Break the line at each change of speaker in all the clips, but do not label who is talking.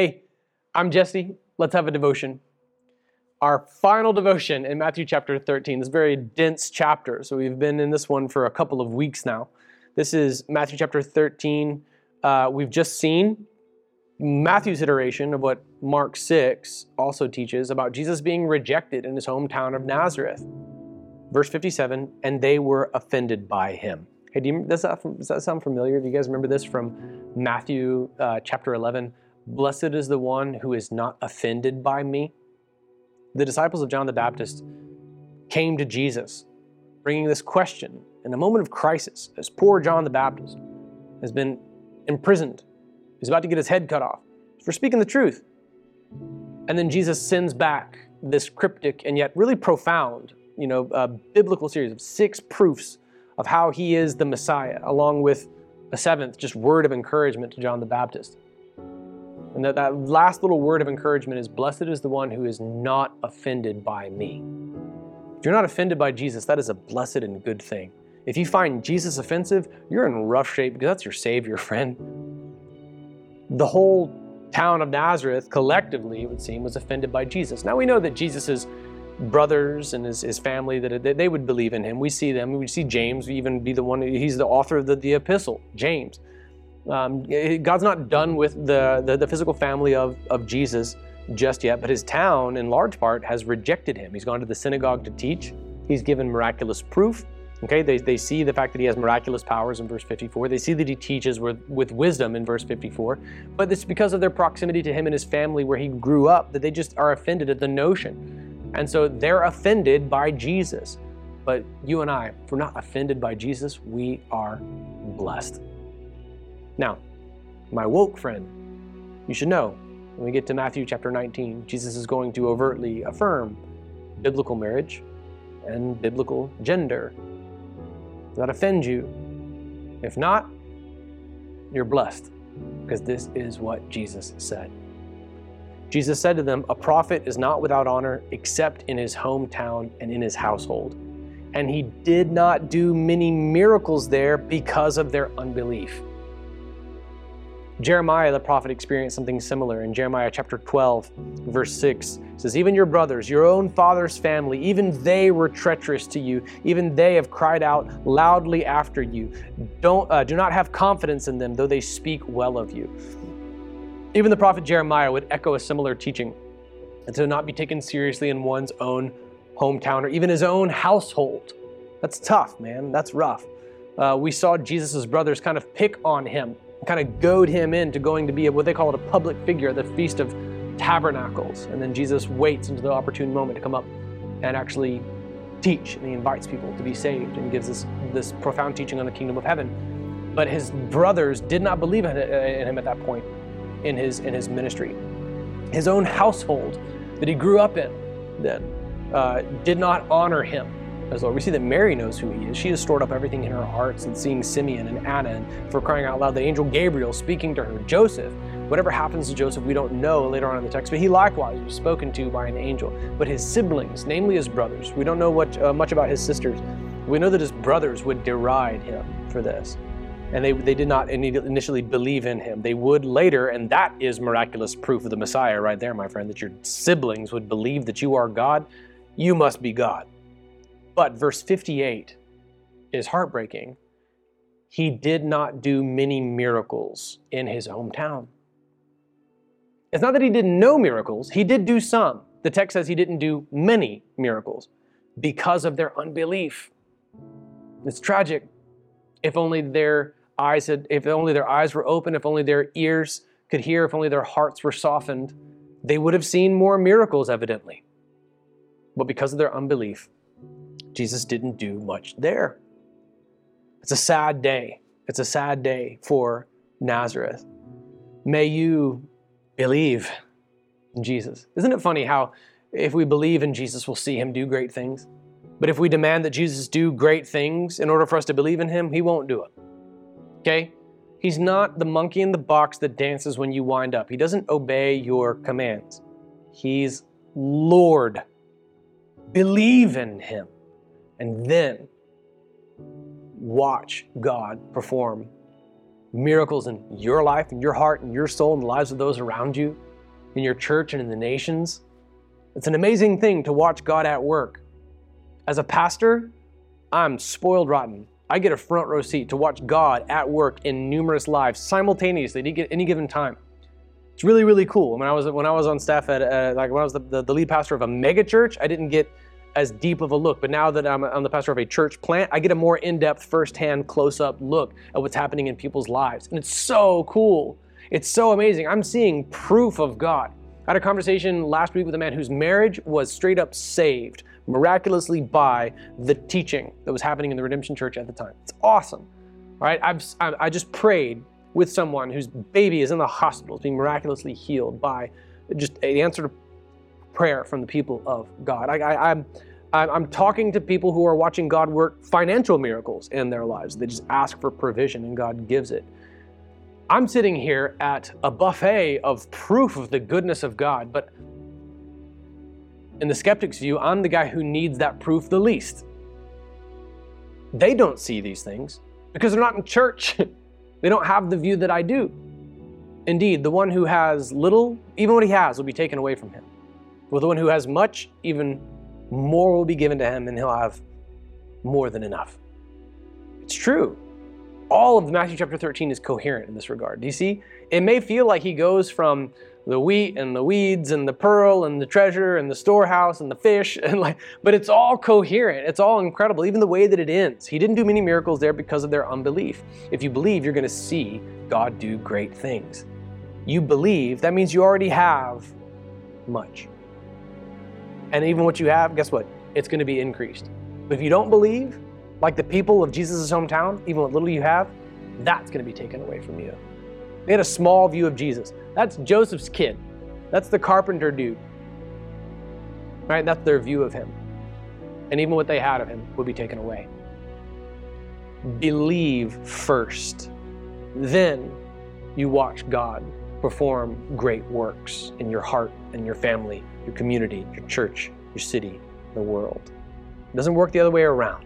Hey, I'm Jesse. Let's have a devotion. Our final devotion in Matthew chapter 13, this very dense chapter. So we've been in this one for a couple of weeks now. This is Matthew chapter 13. Uh, we've just seen Matthew's iteration of what Mark 6 also teaches about Jesus being rejected in his hometown of Nazareth. Verse 57 and they were offended by him. Hey, do you, does, that, does that sound familiar? Do you guys remember this from Matthew uh, chapter 11? Blessed is the one who is not offended by me. The disciples of John the Baptist came to Jesus bringing this question in a moment of crisis as poor John the Baptist has been imprisoned He's about to get his head cut off for speaking the truth. And then Jesus sends back this cryptic and yet really profound, you know, biblical series of six proofs of how he is the Messiah, along with a seventh just word of encouragement to John the Baptist. And that, that last little word of encouragement is Blessed is the one who is not offended by me. If you're not offended by Jesus, that is a blessed and good thing. If you find Jesus offensive, you're in rough shape because that's your Savior, friend the whole town of Nazareth collectively, it would seem, was offended by Jesus. Now we know that Jesus' brothers and his, his family, that they would believe in him. We see them. We see James even be the one, he's the author of the, the epistle, James. Um, God's not done with the, the, the physical family of, of Jesus just yet, but his town, in large part, has rejected him. He's gone to the synagogue to teach. He's given miraculous proof. Okay, they, they see the fact that he has miraculous powers in verse 54. They see that he teaches with, with wisdom in verse 54. But it's because of their proximity to him and his family where he grew up that they just are offended at the notion. And so they're offended by Jesus. But you and I, if we're not offended by Jesus, we are blessed. Now, my woke friend, you should know when we get to Matthew chapter 19, Jesus is going to overtly affirm biblical marriage and biblical gender Does that offend you? If not, you're blessed, because this is what Jesus said. Jesus said to them, A prophet is not without honor except in his hometown and in his household. And he did not do many miracles there because of their unbelief. Jeremiah the prophet experienced something similar in Jeremiah chapter 12, verse 6. Says, Even your brothers, your own father's family, even they were treacherous to you. Even they have cried out loudly after you. Don't, uh, do not have confidence in them, though they speak well of you. Even the prophet Jeremiah would echo a similar teaching, and to not be taken seriously in one's own hometown or even his own household. That's tough, man. That's rough. Uh, we saw Jesus' brothers kind of pick on him kind of goad him into going to be a, what they call it a public figure the Feast of Tabernacles. And then Jesus waits until the opportune moment to come up and actually teach. And he invites people to be saved and gives this, this profound teaching on the kingdom of heaven. But his brothers did not believe in him at that point in his, in his ministry. His own household that he grew up in then uh, did not honor him as Lord. We see that Mary knows who he is. She has stored up everything in her hearts and seeing Simeon and Anna, and for crying out loud, the angel Gabriel speaking to her. Joseph, whatever happens to Joseph, we don't know later on in the text, but he likewise was spoken to by an angel. But his siblings, namely his brothers, we don't know what, uh, much about his sisters. We know that his brothers would deride him for this. And they, they did not initially believe in him. They would later, and that is miraculous proof of the Messiah right there, my friend, that your siblings would believe that you are God. You must be God. But verse 58 is heartbreaking. He did not do many miracles in his hometown. It's not that he didn't know miracles, he did do some. The text says he didn't do many miracles because of their unbelief. It's tragic. If only their eyes had, if only their eyes were open, if only their ears could hear, if only their hearts were softened, they would have seen more miracles, evidently. But because of their unbelief, Jesus didn't do much there. It's a sad day. It's a sad day for Nazareth. May you believe in Jesus. Isn't it funny how if we believe in Jesus, we'll see him do great things? But if we demand that Jesus do great things in order for us to believe in him, he won't do it. Okay? He's not the monkey in the box that dances when you wind up. He doesn't obey your commands. He's Lord. Believe in him and then watch God perform miracles in your life, in your heart, in your soul, in the lives of those around you. in your church and in the nations. It's an amazing thing to watch God at work. As a pastor, I'm spoiled rotten. I get a front row seat to watch God at work in numerous lives simultaneously at any given time. It's really, really cool. When I was when I was on staff at uh, like when I was the, the, the lead pastor of a mega church, I didn't get as deep of a look. But now that I'm, I'm the pastor of a church plant, I get a more in-depth, first-hand, close-up look at what's happening in people's lives, and it's so cool. It's so amazing. I'm seeing proof of God. I had a conversation last week with a man whose marriage was straight up saved miraculously by the teaching that was happening in the Redemption Church at the time. It's awesome. All right, I've, I just prayed with someone whose baby is in the hospital, is being miraculously healed by just an answer to prayer from the people of God. I, I, I'm I'm talking to people who are watching God work financial miracles in their lives. They just ask for provision and God gives it. I'm sitting here at a buffet of proof of the goodness of God, but in the skeptic's view, I'm the guy who needs that proof the least. They don't see these things because they're not in church. they don't have the view that I do. Indeed, the one who has little, even what he has, will be taken away from him. Well, the one who has much, even more will be given to him, and he'll have more than enough. It's true. All of Matthew chapter 13 is coherent in this regard. Do you see? It may feel like he goes from the wheat and the weeds and the pearl and the treasure and the storehouse and the fish and like but it's all coherent it's all incredible even the way that it ends he didn't do many miracles there because of their unbelief if you believe you're going to see god do great things you believe that means you already have much and even what you have guess what it's going to be increased but if you don't believe like the people of jesus' hometown even what little you have that's going to be taken away from you they had a small view of Jesus. That's Joseph's kid. That's the carpenter dude. Right? That's their view of him. And even what they had of him would be taken away. Believe first. Then you watch God perform great works in your heart and your family, your community, your church, your city, the world. It doesn't work the other way around.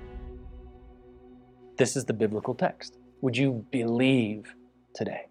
This is the biblical text. Would you believe today?